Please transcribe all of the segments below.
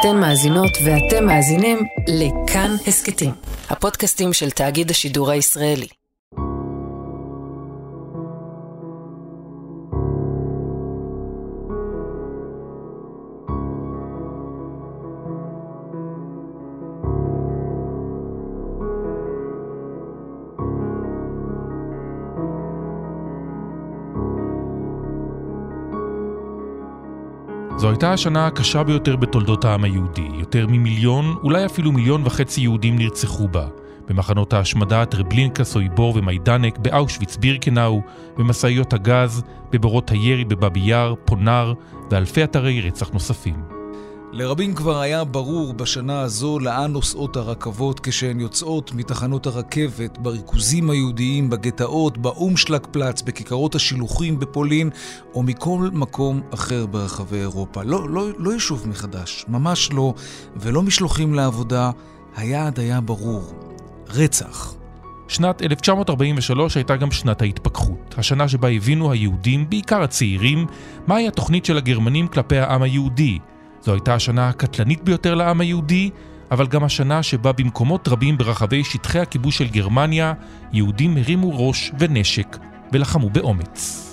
אתן מאזינות ואתם מאזינים לכאן הסכתים, הפודקאסטים של תאגיד השידור הישראלי. הייתה השנה הקשה ביותר בתולדות העם היהודי. יותר ממיליון, אולי אפילו מיליון וחצי יהודים נרצחו בה. במחנות ההשמדה טרבלינקה, סויבור ומיידנק, באושוויץ בירקנאו, במשאיות הגז, בבורות הירי בבאבי יאר, פונאר ואלפי אתרי רצח נוספים. לרבים כבר היה ברור בשנה הזו לאן נוסעות הרכבות כשהן יוצאות מתחנות הרכבת, בריכוזים היהודיים, בגטאות, באומשלגפלאץ, בכיכרות השילוחים בפולין, או מכל מקום אחר ברחבי אירופה. לא, לא, לא יישוב מחדש, ממש לא, ולא משלוחים לעבודה. היעד היה ברור, רצח. שנת 1943 הייתה גם שנת ההתפכחות, השנה שבה הבינו היהודים, בעיקר הצעירים, מהי התוכנית של הגרמנים כלפי העם היהודי, זו הייתה השנה הקטלנית ביותר לעם היהודי, אבל גם השנה שבה במקומות רבים ברחבי שטחי הכיבוש של גרמניה, יהודים הרימו ראש ונשק ולחמו באומץ.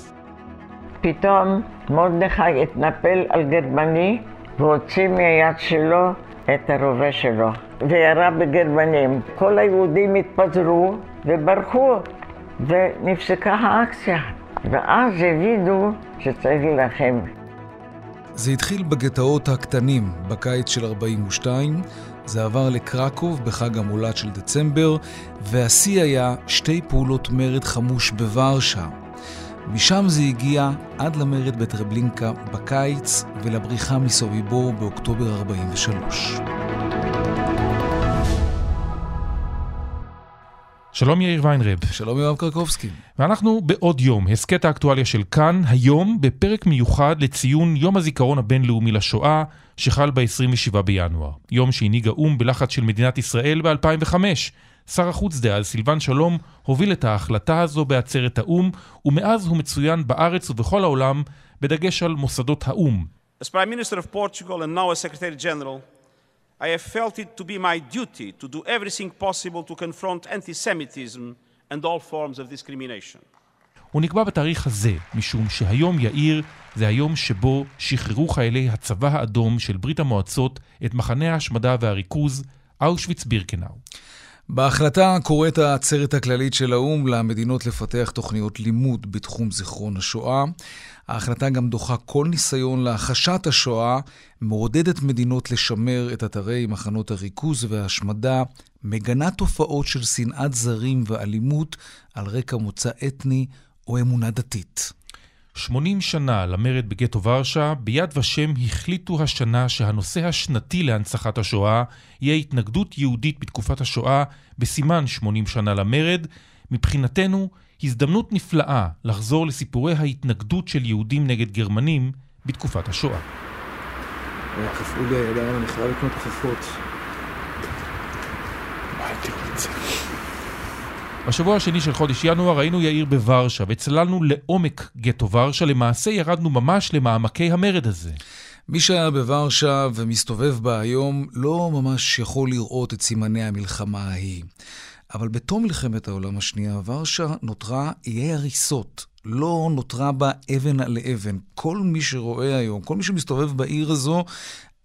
פתאום מרדכי התנפל על גרמני והוציא מהיד שלו את הרובה שלו וירה בגרמנים. כל היהודים התפזרו וברחו ונפסקה האקציה ואז הבינו שצריך להילחם. זה התחיל בגטאות הקטנים בקיץ של 42, זה עבר לקרקוב בחג המולד של דצמבר, והשיא היה שתי פעולות מרד חמוש בוורשה. משם זה הגיע עד למרד בטרבלינקה בקיץ ולבריחה מסוביבור באוקטובר 43. שלום יאיר ויינרב. שלום יואב קרקובסקי. ואנחנו בעוד יום, הסכת האקטואליה של כאן, היום בפרק מיוחד לציון יום הזיכרון הבינלאומי לשואה, שחל ב-27 בינואר. יום שהנהיג האו"ם בלחץ של מדינת ישראל ב-2005. שר החוץ דאז, סילבן שלום, הוביל את ההחלטה הזו בעצרת האו"ם, ומאז הוא מצוין בארץ ובכל העולם, בדגש על מוסדות האו"ם. As Prime Minister of Portugal and now as Secretary General, I have felt it to be my duty to do everything possible to confront anti-Semitism and all forms of discrimination. הוא נקבע בתאריך הזה, משום שהיום יאיר זה היום שבו שחררו חיילי הצבא האדום של ברית המועצות את מחנה ההשמדה והריכוז אושוויץ בירקנאו. בהחלטה קוראת העצרת הכללית של האו"ם למדינות לפתח תוכניות לימוד בתחום זיכרון השואה. ההחלטה גם דוחה כל ניסיון להכחשת השואה, מעודדת מדינות לשמר את אתרי מחנות הריכוז וההשמדה, מגנה תופעות של שנאת זרים ואלימות על רקע מוצא אתני או אמונה דתית. 80 שנה למרד בגטו ורשה, ביד ושם החליטו השנה שהנושא השנתי להנצחת השואה יהיה התנגדות יהודית בתקופת השואה בסימן 80 שנה למרד. מבחינתנו, הזדמנות נפלאה לחזור לסיפורי ההתנגדות של יהודים נגד גרמנים בתקופת השואה. אני חייב לקנות כפפות. מה הייתי רוצה? בשבוע השני של חודש ינואר היינו יאיר בוורשה וצללנו לעומק גטו ורשה, למעשה ירדנו ממש למעמקי המרד הזה. מי שהיה בוורשה ומסתובב בה היום לא ממש יכול לראות את סימני המלחמה ההיא. אבל בתום מלחמת העולם השנייה, ורשה נותרה איי הריסות. לא נותרה בה אבן על אבן. כל מי שרואה היום, כל מי שמסתובב בעיר הזו,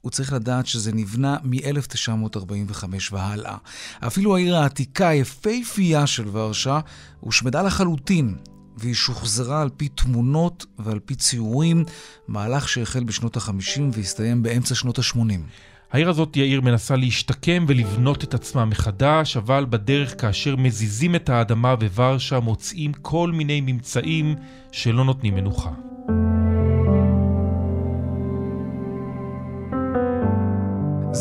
הוא צריך לדעת שזה נבנה מ-1945 והלאה. אפילו העיר העתיקה, היפהפייה של ורשה, הושמדה לחלוטין, והיא שוחזרה על פי תמונות ועל פי ציורים, מהלך שהחל בשנות ה-50 והסתיים באמצע שנות ה-80. העיר הזאת היא העיר מנסה להשתקם ולבנות את עצמה מחדש, אבל בדרך כאשר מזיזים את האדמה בוורשה מוצאים כל מיני ממצאים שלא נותנים מנוחה.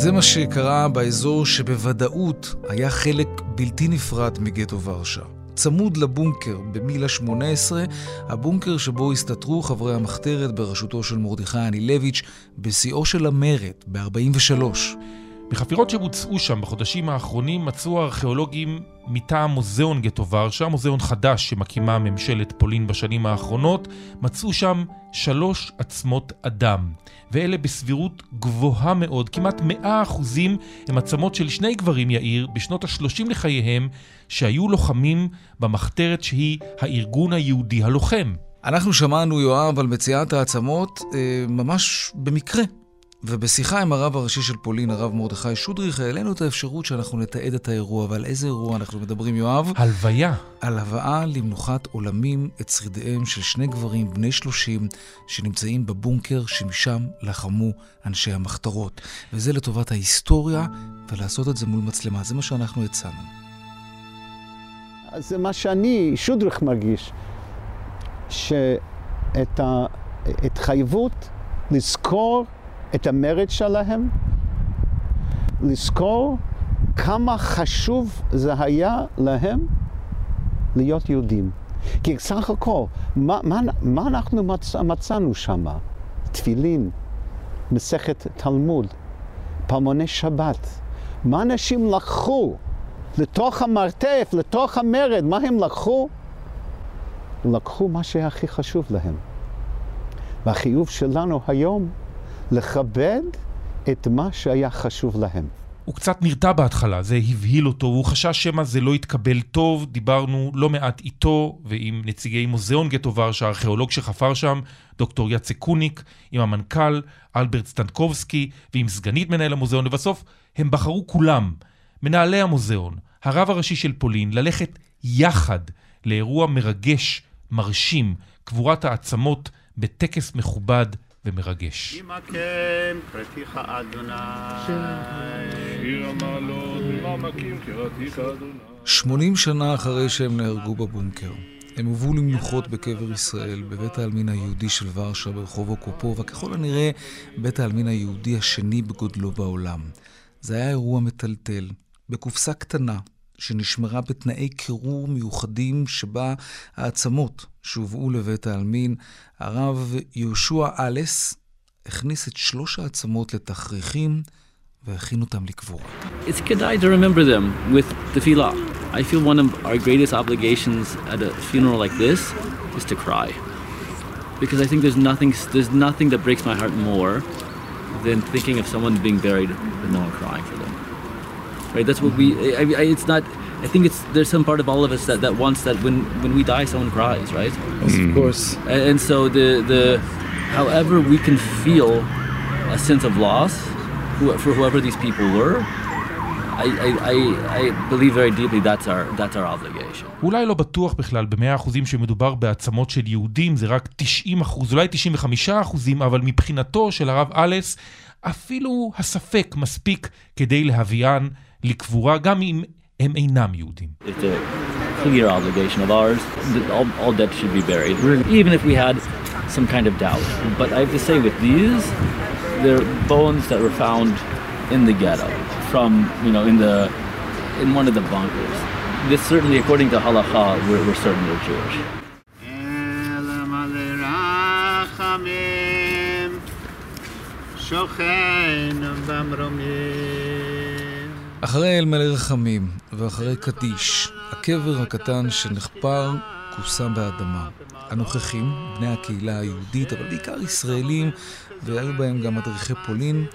זה מה שקרה באזור שבוודאות היה חלק בלתי נפרד מגטו ורשה. צמוד לבונקר במילה 18, הבונקר שבו הסתתרו חברי המחתרת בראשותו של מרדכי אנילביץ' בשיאו של המרד ב-43. בחפירות שבוצעו שם בחודשים האחרונים מצאו הארכיאולוגים מטעם מוזיאון גטו ורשה, מוזיאון חדש שמקימה ממשלת פולין בשנים האחרונות, מצאו שם שלוש עצמות אדם. ואלה בסבירות גבוהה מאוד, כמעט מאה אחוזים, הם עצמות של שני גברים יאיר בשנות ה-30 לחייהם, שהיו לוחמים במחתרת שהיא הארגון היהודי הלוחם. אנחנו שמענו, יואב, על מציאת העצמות אה, ממש במקרה. ובשיחה עם הרב הראשי של פולין, הרב מרדכי שודריך, העלינו את האפשרות שאנחנו נתעד את האירוע. ועל איזה אירוע אנחנו מדברים, יואב? הלוויה. על הבאה למנוחת עולמים את שרידיהם של שני גברים בני שלושים שנמצאים בבונקר שמשם לחמו אנשי המחתרות. וזה לטובת ההיסטוריה, ולעשות את זה מול מצלמה. זה מה שאנחנו הצענו. זה מה שאני, שודריך, מרגיש, שאת ההתחייבות לזכור את המרד שלהם, לזכור כמה חשוב זה היה להם להיות יהודים. כי סך הכל, מה, מה, מה אנחנו מצ, מצאנו שם? תפילין, מסכת תלמוד, פעמוני שבת. מה אנשים לקחו לתוך המרתף, לתוך המרד? מה הם לקחו? לקחו מה שהיה הכי חשוב להם. והחיוב שלנו היום לכבד את מה שהיה חשוב להם. הוא קצת נרתע בהתחלה, זה הבהיל אותו, הוא חשש שמא זה לא יתקבל טוב, דיברנו לא מעט איתו ועם נציגי מוזיאון גטו ורשה, הארכיאולוג שחפר שם, דוקטור יצק קוניק, עם המנכ"ל אלברט סטנקובסקי ועם סגנית מנהל המוזיאון, לבסוף הם בחרו כולם, מנהלי המוזיאון, הרב הראשי של פולין, ללכת יחד לאירוע מרגש, מרשים, קבורת העצמות בטקס מכובד ומרגש. שמונים שנה אחרי שהם נהרגו בבונקר, הם הובאו למנוחות בקבר ישראל, בבית העלמין היהודי של ורשה ברחוב אוקופובה, ככל הנראה בית העלמין היהודי השני בגודלו בעולם. זה היה אירוע מטלטל, בקופסה קטנה, שנשמרה בתנאי קירור מיוחדים שבה העצמות שהובאו לבית העלמין, הרב יהושע אלס הכניס את שלוש העצמות לתכריכים והכין אותם לקבור. It's כדאי to remember them with tefillah. I feel one of our greatest obligations at a funeral like this is to cry. Because I think there's nothing, there's nothing that breaks my heart more than thinking of someone being buried with no one crying for them. Right? That's what we. I, I, it's not. I think it's there's some part of all of us that, that wants that when when we die, someone cries, right? Yes, of course. And, and so the the, however we can feel a sense of loss who, for whoever these people were. I, I, I, I believe very deeply that's our, that's our obligation. אולי לא בטוח בכלל במאה אחוזים שמדובר בעצמות של יהודים, זה רק 90 אחוז, אולי 95 אחוזים, אבל מבחינתו של הרב אלס, אפילו הספק מספיק כדי להביאן לקבורה, גם אם הם אינם יהודים. It's a clear obligation of ours. that All, all dead should be buried, even if we had some kind of doubt. But I have to say, with these, they're bones that were found in the ghetto, from you know, in the in one of the bunkers. This certainly, according to halacha, we're, we're certain they're Jewish. אחרי אל מלא רחמים ואחרי קדיש, הקבר הקטן שנחפר כוסה באדמה. הנוכחים, בני הקהילה היהודית, אבל בעיקר ישראלים, והיו בהם גם מדריכי פולין,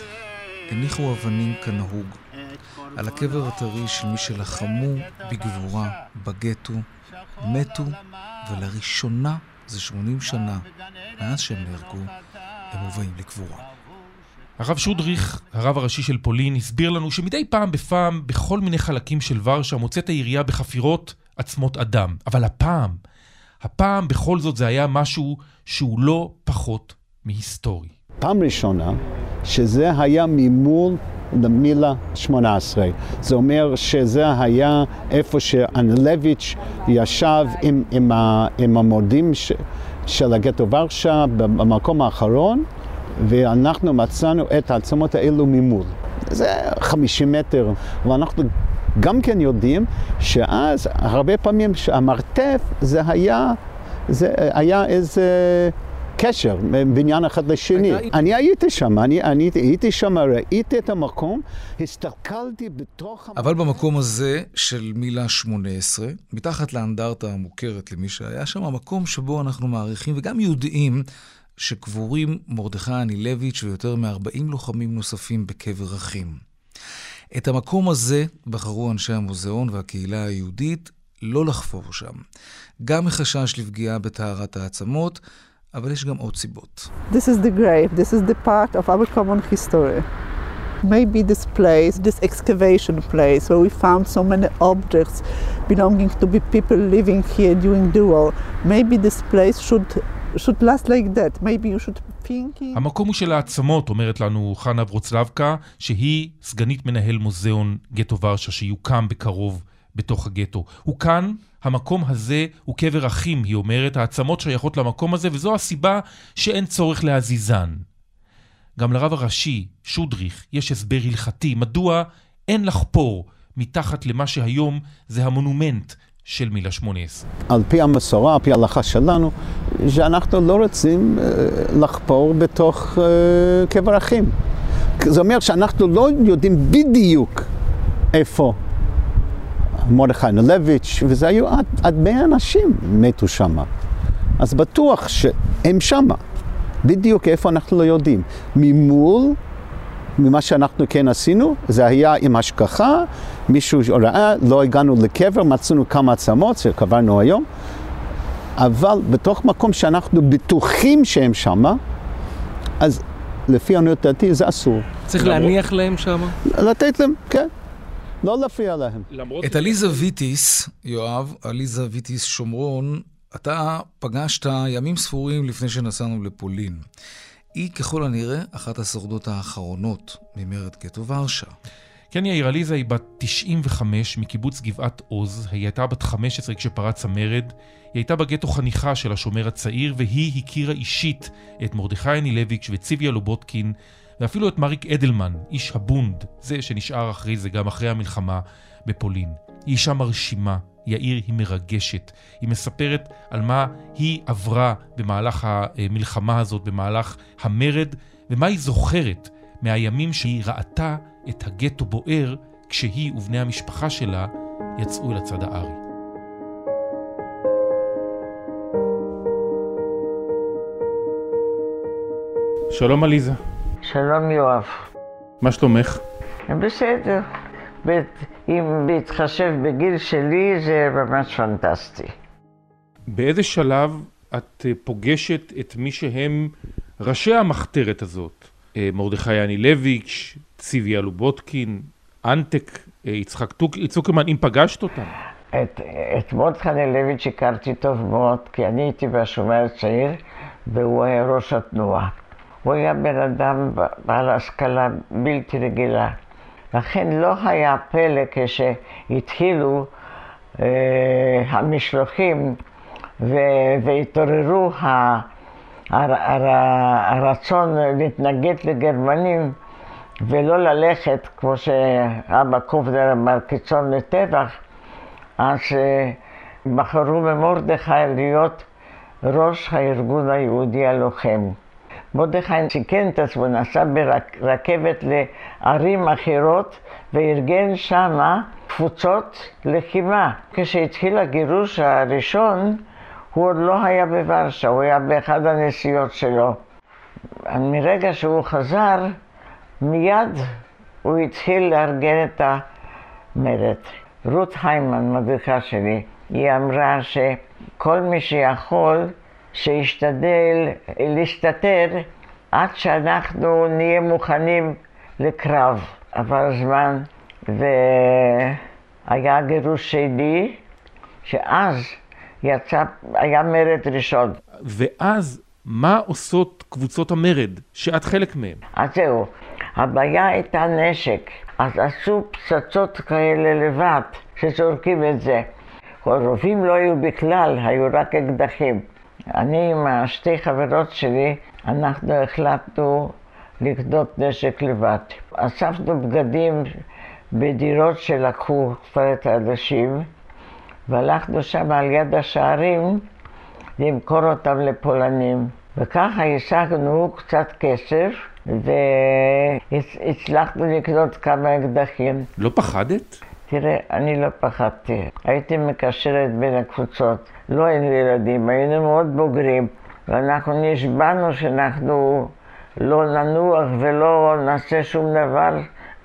הניחו אבנים כנהוג. על הקבר הטרי של מי שלחמו בגבורה בגטו, מתו, ולראשונה, זה 80 שנה, מאז שהם נהרגו, הם מובאים לקבורה. הרב שודריך, הרב הראשי של פולין, הסביר לנו שמדי פעם בפעם, בכל מיני חלקים של ורשה, מוצאת העירייה בחפירות עצמות אדם. אבל הפעם, הפעם בכל זאת זה היה משהו שהוא לא פחות מהיסטורי. פעם ראשונה שזה היה ממול למילה 18. זה אומר שזה היה איפה שאנלביץ' ישב עם, עם, עם המורדים ש, של הגטו ורשה במקום האחרון, ואנחנו מצאנו את העצמות האלו ממול. זה 50 מטר, ואנחנו גם כן יודעים שאז הרבה פעמים המרתף זה היה, זה היה איזה קשר בניין אחד לשני. אני הייתי שם, אני, אני הייתי שם, ראיתי את המקום, הסתכלתי בתוך... אבל במקום הזה של מילה 18, מתחת לאנדרטה המוכרת למי שהיה שם, המקום שבו אנחנו מעריכים וגם יודעים שקבורים מרדכי אנילביץ' ויותר מ-40 לוחמים נוספים בקבר אחים. את המקום הזה בחרו אנשי המוזיאון והקהילה היהודית לא לחפור שם. גם מחשש לפגיעה בטהרת העצמות, אבל יש גם עוד סיבות. This is the grave, this is the part of our common history. Maybe this place, this excavation place where we found so many objects belonging to the people living here during the war, maybe this place should, should last like that. Maybe you should thinking... המקום הוא של העצמות, אומרת לנו חנה ורוצלבקה, שהיא סגנית מנהל מוזיאון גטו ורשה, שיוקם בקרוב בתוך הגטו. הוא כאן, המקום הזה הוא קבר אחים, היא אומרת, העצמות שייכות למקום הזה, וזו הסיבה שאין צורך להזיזן. גם לרב הראשי, שודריך, יש הסבר הלכתי, מדוע אין לחפור מתחת למה שהיום זה המונומנט של מילה 18. על פי המסורה, על פי ההלכה שלנו, שאנחנו לא רוצים אה, לחפור בתוך אה, קבר אחים. זה אומר שאנחנו לא יודעים בדיוק איפה מרדכי נלביץ', וזה היו עד, עד 100 אנשים מתו שם. אז בטוח שהם שמה. בדיוק איפה אנחנו לא יודעים. ממול, ממה שאנחנו כן עשינו, זה היה עם השגחה, מישהו ראה, לא הגענו לקבר, מצאנו כמה עצמות שקברנו היום, אבל בתוך מקום שאנחנו בטוחים שהם שמה, אז לפי עניות דעתי זה אסור. צריך להניח להם שמה? לתת להם, כן. לא להפריע להם. את עליזה ויטיס, יואב, עליזה ויטיס שומרון, אתה פגשת ימים ספורים לפני שנסענו לפולין. היא ככל הנראה אחת השורדות האחרונות ממרד גטו ורשה. יאיר עליזה היא בת 95 מקיבוץ גבעת עוז, היא הייתה בת 15 כשפרץ המרד, היא הייתה בגטו חניכה של השומר הצעיר, והיא הכירה אישית את מרדכי אנילביץ' וציוויה לובוטקין, ואפילו את מריק אדלמן, איש הבונד, זה שנשאר אחרי זה, גם אחרי המלחמה בפולין. היא אישה מרשימה, יאיר היא מרגשת. היא מספרת על מה היא עברה במהלך המלחמה הזאת, במהלך המרד, ומה היא זוכרת מהימים שהיא ראתה את הגטו בוער כשהיא ובני המשפחה שלה יצאו אל הצד הארי. שלום עליזה. שלום יואב. מה שלומך? בסדר. אם בהתחשב בגיל שלי זה ממש פנטסטי. באיזה שלב את פוגשת את מי שהם ראשי המחתרת הזאת? אה, מרדכי אנילביץ', ציוויה לובוטקין, אנטק, אה, יצחק צוקרמן, אם פגשת אותם? את, את מרדכי אנילביץ' הכרתי טוב מאוד, כי אני הייתי בשומר הצעיר, והוא היה ראש התנועה. הוא היה בן אדם בעל השכלה בלתי רגילה. לכן לא היה פלא כשהתחילו אה, המשלוחים והתעוררו ה, הר, הר, הרצון להתנגד לגרמנים ולא ללכת, כמו שאבא קובנר אמר, קיצון לטבח, אז אה, בחרו במרדכי להיות ראש הארגון היהודי הלוחם. מרדכי סיכן את עצמו, נסע ברכבת לערים אחרות וארגן שמה קבוצות לחימה. כשהתחיל הגירוש הראשון, הוא עוד לא היה בוורשה, הוא היה באחד הנסיעות שלו. מרגע שהוא חזר, מיד הוא התחיל לארגן את המרד. רות היימן, מדריכה שלי, היא אמרה שכל מי שיכול שישתדל להסתתר עד שאנחנו נהיה מוכנים לקרב. עבר זמן והיה גירוש שני, שאז יצא, היה מרד ראשון. ואז מה עושות קבוצות המרד, שאת חלק מהן? אז זהו, הבעיה הייתה נשק, אז עשו פצצות כאלה לבד, שזורקים את זה. רובים לא היו בכלל, היו רק אקדחים. אני עם שתי חברות שלי, אנחנו החלטנו לקנות נשק לבד. אספנו בגדים בדירות שלקחו כבר את האנשים, והלכנו שם על יד השערים למכור אותם לפולנים. וככה השגנו קצת כסף, והצלחנו לקנות כמה אקדחים. לא פחדת? תראה, אני לא פחדתי. הייתי מקשרת בין הקבוצות. לא היינו ילדים, היינו מאוד בוגרים, ואנחנו נשבענו שאנחנו לא ננוח ולא נעשה שום דבר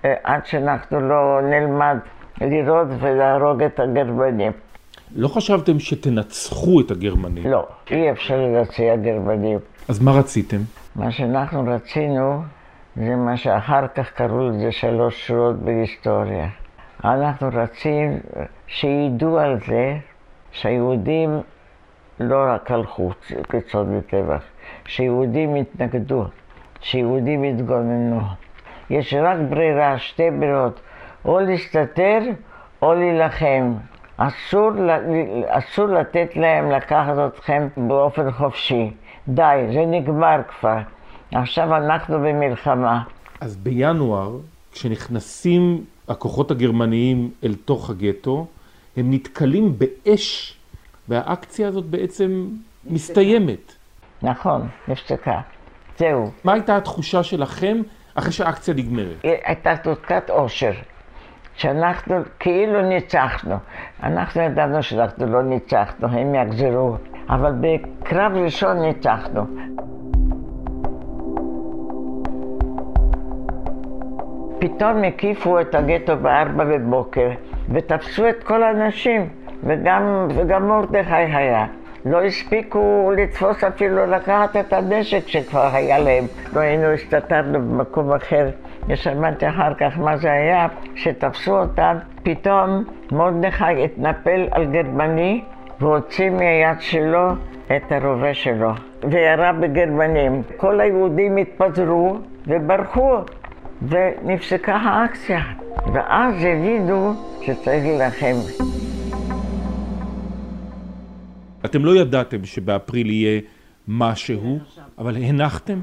אה, עד שאנחנו לא נלמד לראות ולהרוג את הגרמנים. לא חשבתם שתנצחו את הגרמנים? לא, אי אפשר לנצח גרמנים. אז מה רציתם? מה שאנחנו רצינו זה מה שאחר כך קראו לזה שלוש שורות בהיסטוריה. אנחנו רצים שידעו על זה שהיהודים לא רק הלכו כצאן לטבח, שיהודים התנגדו, שיהודים התגוננו. יש רק ברירה, שתי ברירות, או להסתתר או להילחם. אסור, אסור לתת להם לקחת אתכם באופן חופשי. די, זה נגמר כבר. עכשיו אנחנו במלחמה. אז בינואר, כשנכנסים הכוחות הגרמניים אל תוך הגטו, הם נתקלים באש, והאקציה הזאת בעצם מסתיימת. נכון, נפסקה. זהו. מה הייתה התחושה שלכם אחרי שהאקציה נגמרת? הייתה תעוקת אושר. שאנחנו כאילו ניצחנו. אנחנו ידענו שאנחנו לא ניצחנו, הם יחזרו, אבל בקרב ראשון ניצחנו. פתאום הקיפו את הגטו בארבע בבוקר ותפסו את כל האנשים, וגם, וגם מרדכי היה. לא הספיקו לתפוס אפילו לקחת את הנשק שכבר היה להם. לא היינו הסתתרנו במקום אחר. ושמעתי אחר כך מה זה היה, שתפסו אותם, פתאום מרדכי התנפל על גרמני והוציא מהיד שלו את הרובה שלו, וירה בגרמנים. כל היהודים התפזרו וברחו, ונפסקה האקציה. ואז הבינו שצריך להילחם. אתם לא ידעתם שבאפריל יהיה משהו, אבל הנחתם?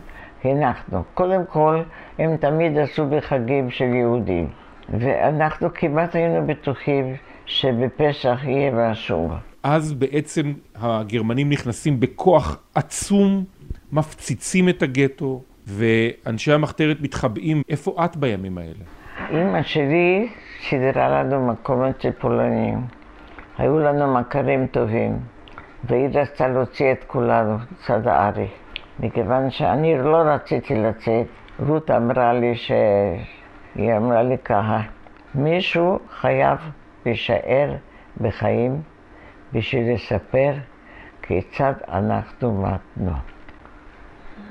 הנחנו. קודם כל, הם תמיד עשו בחגים של יהודים, ואנחנו כמעט היינו בטוחים שבפסח יהיה משהו. אז בעצם הגרמנים נכנסים בכוח עצום, מפציצים את הגטו, ואנשי המחתרת מתחבאים. איפה את בימים האלה? אימא שלי סידרה לנו מקום אצל פולנים. היו לנו מכרים טובים, והיא רצתה להוציא את כולנו, צד הארי. מכיוון שאני לא רציתי לצאת, רות אמרה לי ש... היא אמרה לי ככה, מישהו חייב להישאר בחיים בשביל לספר כיצד אנחנו מתנו.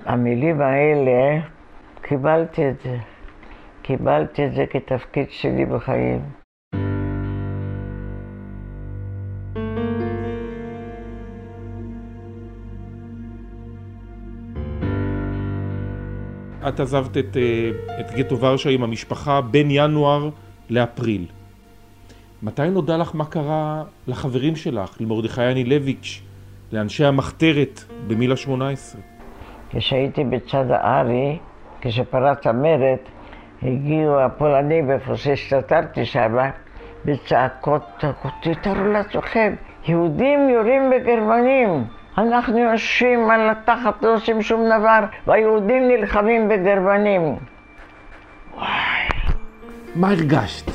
המילים האלה, קיבלתי את זה. קיבלתי את זה כתפקיד שלי בחיים. את עזבת את, אה, את גטו ורשה עם המשפחה בין ינואר לאפריל. מתי נודע לך מה קרה לחברים שלך, למרדכי אנילביץ', לאנשי המחתרת במילה 18? כשהייתי בצד הארי, כשפרץ המרד, הגיעו הפולנים, איפה שהשתתרתי שם, בצעקות, תתארו לעצמכם, יהודים יורים בגרמנים. אנחנו יושבים על התחת, לא עושים שום דבר, והיהודים נלחמים בגרמנים. וואי. מה הרגשת?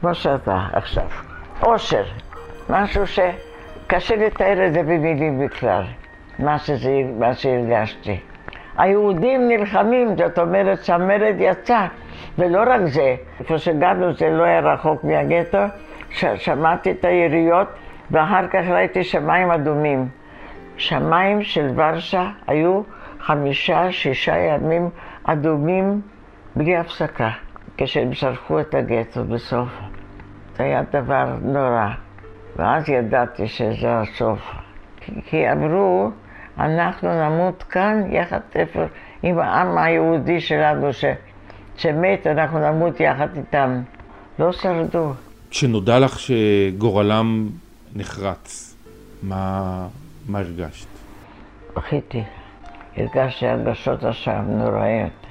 כמו שאתה עכשיו. אושר. משהו שקשה לתאר את זה במילים בכלל. מה, שזה, מה שהרגשתי. היהודים נלחמים, זאת אומרת שהמרד יצא. ולא רק זה, איפה שגרנו זה לא היה רחוק מהגטו, שמעתי את היריות ואחר כך ראיתי שמיים אדומים. שמיים של ורשה היו חמישה, שישה ימים אדומים בלי הפסקה, כשהם שרפו את הגטו בסוף. זה היה דבר נורא, ואז ידעתי שזה הסוף. כי אמרו, אנחנו נמות כאן יחד איפה, עם העם היהודי שלנו ש, שמת, אנחנו נמות יחד איתם. לא שרדו. כשנודע לך שגורלם נחרץ, מה, מה הרגשת? בכיתי. הרגשתי הרגשות עכשיו נוראיות.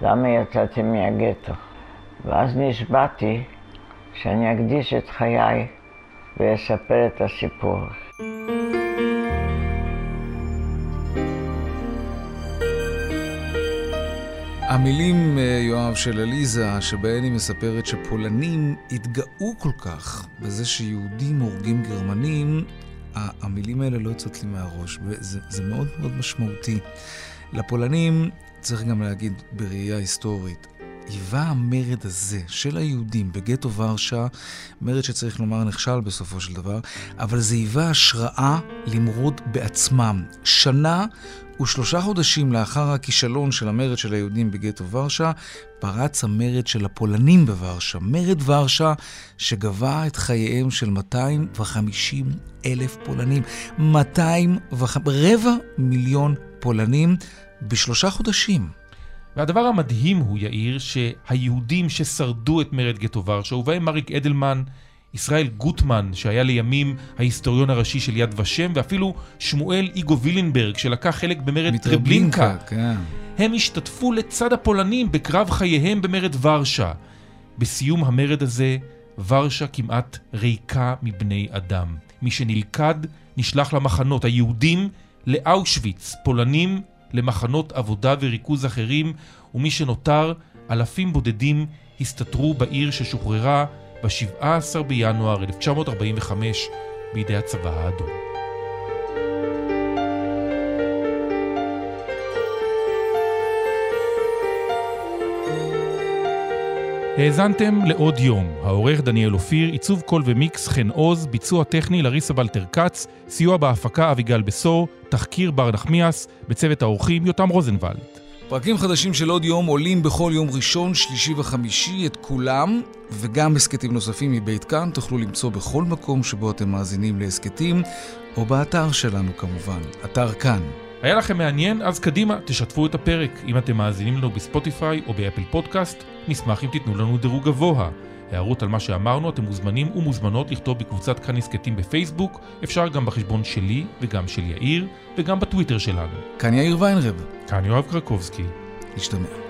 למה יצאתי מהגטו? ואז נשבעתי שאני אקדיש את חיי ואספר את הסיפור. המילים, אה, יואב, של עליזה, שבהן היא מספרת שפולנים התגאו כל כך בזה שיהודים הורגים גרמנים, המילים האלה לא יוצאות לי מהראש, וזה זה מאוד מאוד משמעותי. לפולנים, צריך גם להגיד בראייה היסטורית, היווה המרד הזה של היהודים בגטו ורשה, מרד שצריך לומר נכשל בסופו של דבר, אבל זה היווה השראה למרוד בעצמם. שנה ושלושה חודשים לאחר הכישלון של המרד של היהודים בגטו ורשה, פרץ המרד של הפולנים בוורשה. מרד ורשה שגבה את חייהם של 250 אלף פולנים. 200 וח... רבע מיליון פולנים בשלושה חודשים. והדבר המדהים הוא, יאיר, שהיהודים ששרדו את מרד גטו ורשה, ובהם מריק אדלמן, ישראל גוטמן, שהיה לימים ההיסטוריון הראשי של יד ושם, ואפילו שמואל איגו וילנברג, שלקח חלק במרד טרבלינקה. כן. הם השתתפו לצד הפולנים בקרב חייהם במרד ורשה. בסיום המרד הזה, ורשה כמעט ריקה מבני אדם. מי שנלכד נשלח למחנות, היהודים לאושוויץ, פולנים למחנות עבודה וריכוז אחרים, ומי שנותר, אלפים בודדים, הסתתרו בעיר ששוחררה ב-17 בינואר 1945 בידי הצבא האדום. האזנתם לעוד יום, העורך דניאל אופיר, עיצוב קול ומיקס חן עוז, ביצוע טכני לריסה בלטר כץ, סיוע בהפקה אביגל בשור, תחקיר בר נחמיאס, בצוות האורחים יותם רוזנבלד. פרקים חדשים של עוד יום עולים בכל יום ראשון, שלישי וחמישי, את כולם, וגם הסכתים נוספים מבית כאן תוכלו למצוא בכל מקום שבו אתם מאזינים להסכתים, או באתר שלנו כמובן, אתר כאן. היה לכם מעניין? אז קדימה, תשתפו את הפרק. אם אתם מאזינים לנו בספוטיפיי או באפל פודקאסט, נשמח אם תיתנו לנו דירוג גבוה. הערות על מה שאמרנו, אתם מוזמנים ומוזמנות לכתוב בקבוצת כאן הסכתים בפייסבוק, אפשר גם בחשבון שלי וגם של יאיר, וגם בטוויטר שלנו. כאן יאיר ויינרב. כאן יואב קרקובסקי. נשתמע.